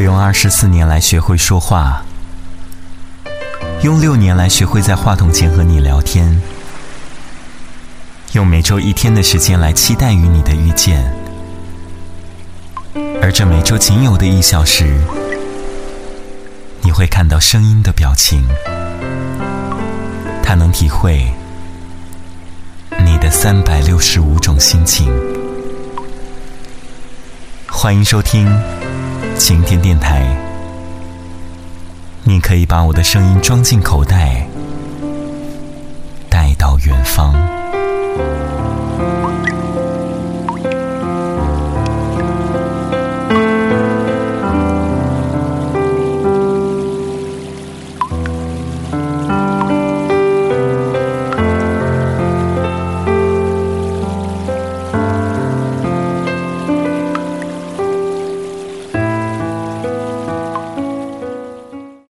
用二十四年来学会说话，用六年来学会在话筒前和你聊天，用每周一天的时间来期待与你的遇见。而这每周仅有的一小时，你会看到声音的表情，它能体会你的三百六十五种心情。欢迎收听晴天电台，你可以把我的声音装进口袋，带到远方。